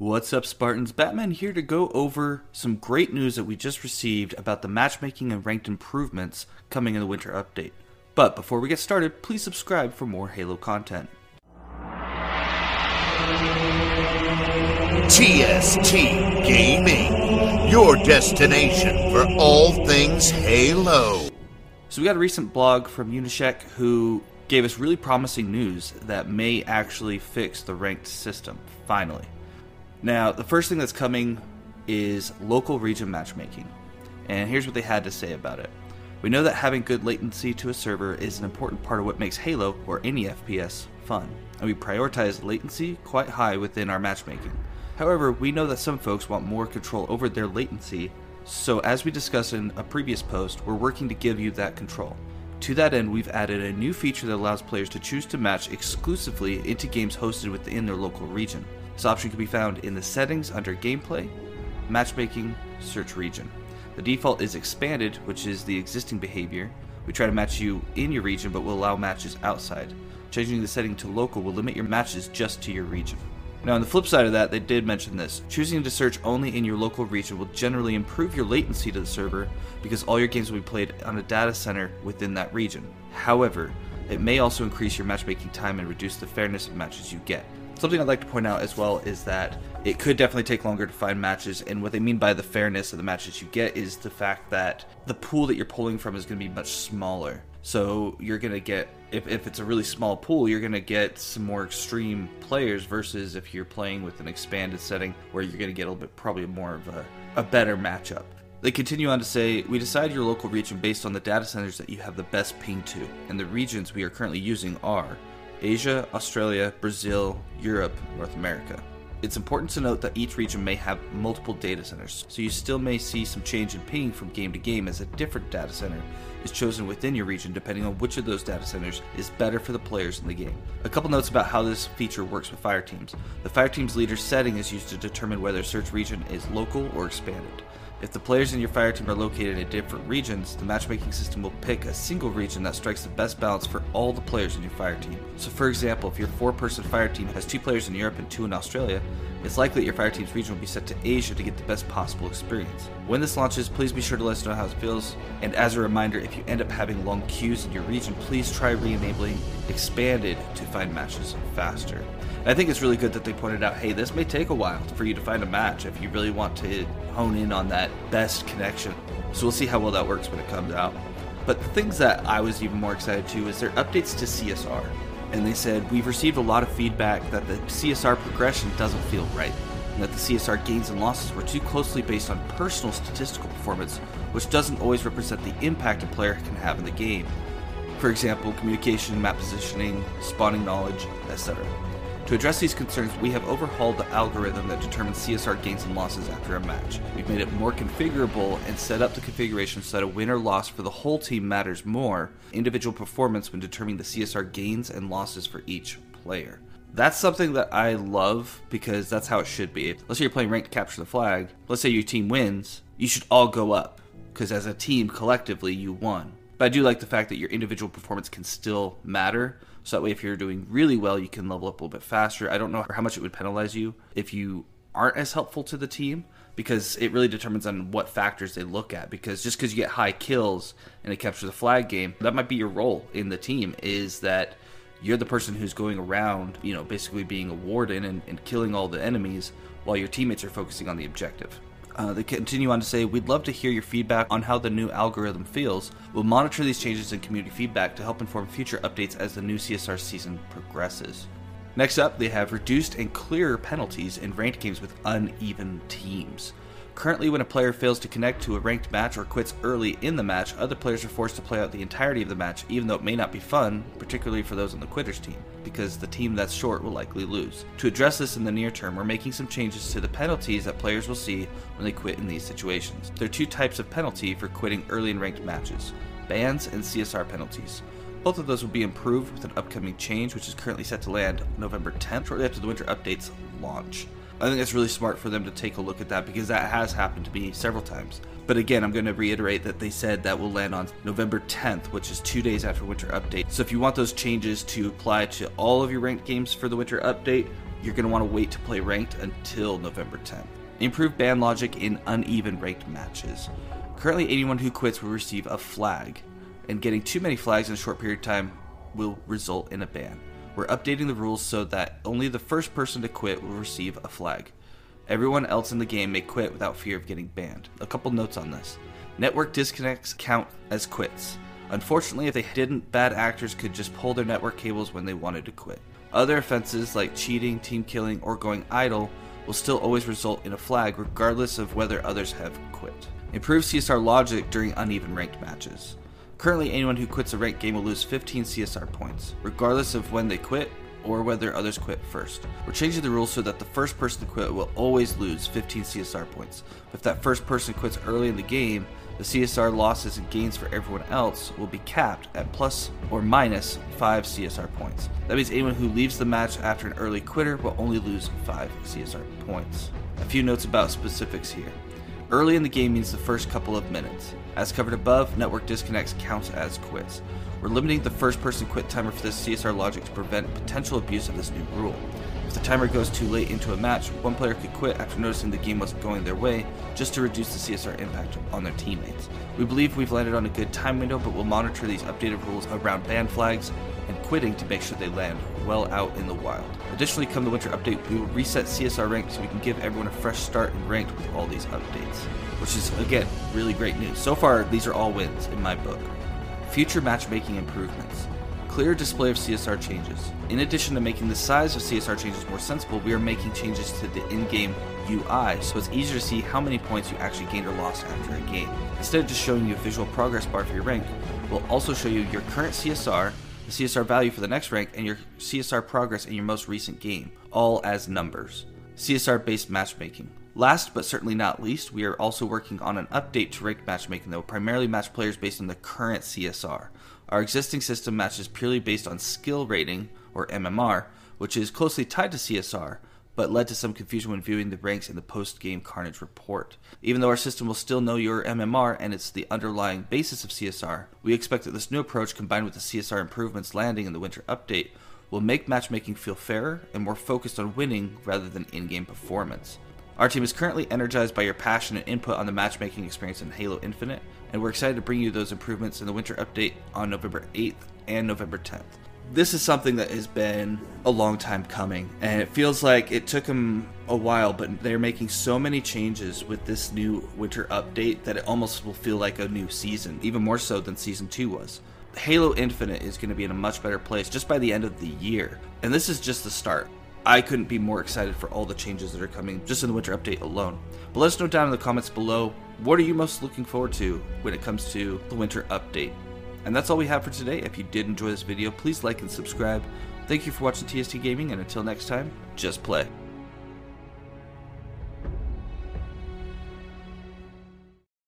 What's up, Spartans? Batman here to go over some great news that we just received about the matchmaking and ranked improvements coming in the winter update. But before we get started, please subscribe for more Halo content. TST Gaming, your destination for all things Halo. So we got a recent blog from Unyshek who gave us really promising news that may actually fix the ranked system, finally. Now, the first thing that's coming is local region matchmaking. And here's what they had to say about it. We know that having good latency to a server is an important part of what makes Halo, or any FPS, fun, and we prioritize latency quite high within our matchmaking. However, we know that some folks want more control over their latency, so as we discussed in a previous post, we're working to give you that control. To that end, we've added a new feature that allows players to choose to match exclusively into games hosted within their local region. This option can be found in the settings under gameplay, matchmaking, search region. The default is expanded, which is the existing behavior. We try to match you in your region, but will allow matches outside. Changing the setting to local will limit your matches just to your region. Now, on the flip side of that, they did mention this. Choosing to search only in your local region will generally improve your latency to the server because all your games will be played on a data center within that region. However, it may also increase your matchmaking time and reduce the fairness of matches you get. Something I'd like to point out as well is that it could definitely take longer to find matches, and what they mean by the fairness of the matches you get is the fact that the pool that you're pulling from is going to be much smaller. So you're going to get, if, if it's a really small pool, you're going to get some more extreme players versus if you're playing with an expanded setting where you're going to get a little bit, probably more of a, a better matchup. They continue on to say, We decide your local region based on the data centers that you have the best ping to, and the regions we are currently using are Asia, Australia, Brazil, Europe, North America. It's important to note that each region may have multiple data centers, so you still may see some change in ping from game to game as a different data center is chosen within your region depending on which of those data centers is better for the players in the game. A couple notes about how this feature works with fire teams. The fire team's leader setting is used to determine whether a search region is local or expanded. If the players in your fire team are located in different regions, the matchmaking system will pick a single region that strikes the best balance for all the players in your fire team. So, for example, if your four person fire team has two players in Europe and two in Australia, it's likely that your fire team's region will be set to Asia to get the best possible experience. When this launches, please be sure to let us know how it feels. And as a reminder, if you end up having long queues in your region, please try re enabling Expanded to find matches faster. I think it's really good that they pointed out, hey, this may take a while for you to find a match if you really want to hone in on that best connection. So we'll see how well that works when it comes out. But the things that I was even more excited to is their updates to CSR. And they said, we've received a lot of feedback that the CSR progression doesn't feel right, and that the CSR gains and losses were too closely based on personal statistical performance, which doesn't always represent the impact a player can have in the game. For example, communication, map positioning, spawning knowledge, etc. To address these concerns, we have overhauled the algorithm that determines CSR gains and losses after a match. We've made it more configurable and set up the configuration so that a win or loss for the whole team matters more, individual performance when determining the CSR gains and losses for each player. That's something that I love because that's how it should be. Let's say you're playing ranked capture the flag. Let's say your team wins, you should all go up because as a team collectively you won. But I do like the fact that your individual performance can still matter so that way, if you're doing really well, you can level up a little bit faster. I don't know how much it would penalize you if you aren't as helpful to the team because it really determines on what factors they look at. Because just because you get high kills in a capture the flag game, that might be your role in the team. Is that you're the person who's going around, you know, basically being a warden and, and killing all the enemies while your teammates are focusing on the objective. Uh, they continue on to say, We'd love to hear your feedback on how the new algorithm feels. We'll monitor these changes in community feedback to help inform future updates as the new CSR season progresses. Next up, they have reduced and clearer penalties in ranked games with uneven teams. Currently, when a player fails to connect to a ranked match or quits early in the match, other players are forced to play out the entirety of the match, even though it may not be fun, particularly for those on the quitters team, because the team that's short will likely lose. To address this in the near term, we're making some changes to the penalties that players will see when they quit in these situations. There are two types of penalty for quitting early in ranked matches bans and CSR penalties. Both of those will be improved with an upcoming change, which is currently set to land November 10th, shortly after the winter updates launch. I think it's really smart for them to take a look at that because that has happened to me several times. But again, I'm going to reiterate that they said that will land on November 10th, which is two days after Winter Update. So if you want those changes to apply to all of your ranked games for the Winter Update, you're going to want to wait to play ranked until November 10th. Improve ban logic in uneven ranked matches. Currently, anyone who quits will receive a flag, and getting too many flags in a short period of time will result in a ban. We're updating the rules so that only the first person to quit will receive a flag. Everyone else in the game may quit without fear of getting banned. A couple notes on this. Network disconnects count as quits. Unfortunately, if they didn't, bad actors could just pull their network cables when they wanted to quit. Other offenses like cheating, team killing, or going idle will still always result in a flag regardless of whether others have quit. Improve CSR logic during uneven ranked matches. Currently, anyone who quits a ranked game will lose 15 CSR points, regardless of when they quit or whether others quit first. We're changing the rules so that the first person to quit will always lose 15 CSR points. If that first person quits early in the game, the CSR losses and gains for everyone else will be capped at plus or minus 5 CSR points. That means anyone who leaves the match after an early quitter will only lose 5 CSR points. A few notes about specifics here. Early in the game means the first couple of minutes. As covered above, network disconnects count as quits. We're limiting the first person quit timer for this CSR logic to prevent potential abuse of this new rule. If the timer goes too late into a match, one player could quit after noticing the game wasn't going their way, just to reduce the CSR impact on their teammates. We believe we've landed on a good time window, but we'll monitor these updated rules around ban flags and quitting to make sure they land well out in the wild. Additionally, come the winter update, we will reset CSR rank so we can give everyone a fresh start in ranked with all these updates, which is, again, really great news. So far, these are all wins in my book. Future matchmaking improvements. Clear display of CSR changes. In addition to making the size of CSR changes more sensible, we are making changes to the in game UI so it's easier to see how many points you actually gained or lost after a game. Instead of just showing you a visual progress bar for your rank, we'll also show you your current CSR, the CSR value for the next rank, and your CSR progress in your most recent game, all as numbers. CSR based matchmaking. Last but certainly not least, we are also working on an update to ranked matchmaking that will primarily match players based on the current CSR. Our existing system matches purely based on skill rating, or MMR, which is closely tied to CSR, but led to some confusion when viewing the ranks in the post game Carnage report. Even though our system will still know your MMR and it's the underlying basis of CSR, we expect that this new approach, combined with the CSR improvements landing in the winter update, will make matchmaking feel fairer and more focused on winning rather than in game performance. Our team is currently energized by your passion and input on the matchmaking experience in Halo Infinite, and we're excited to bring you those improvements in the winter update on November 8th and November 10th. This is something that has been a long time coming, and it feels like it took them a while, but they're making so many changes with this new winter update that it almost will feel like a new season, even more so than Season 2 was. Halo Infinite is going to be in a much better place just by the end of the year, and this is just the start. I couldn't be more excited for all the changes that are coming just in the winter update alone. But let us know down in the comments below what are you most looking forward to when it comes to the winter update. And that's all we have for today. If you did enjoy this video, please like and subscribe. Thank you for watching TST Gaming, and until next time, just play.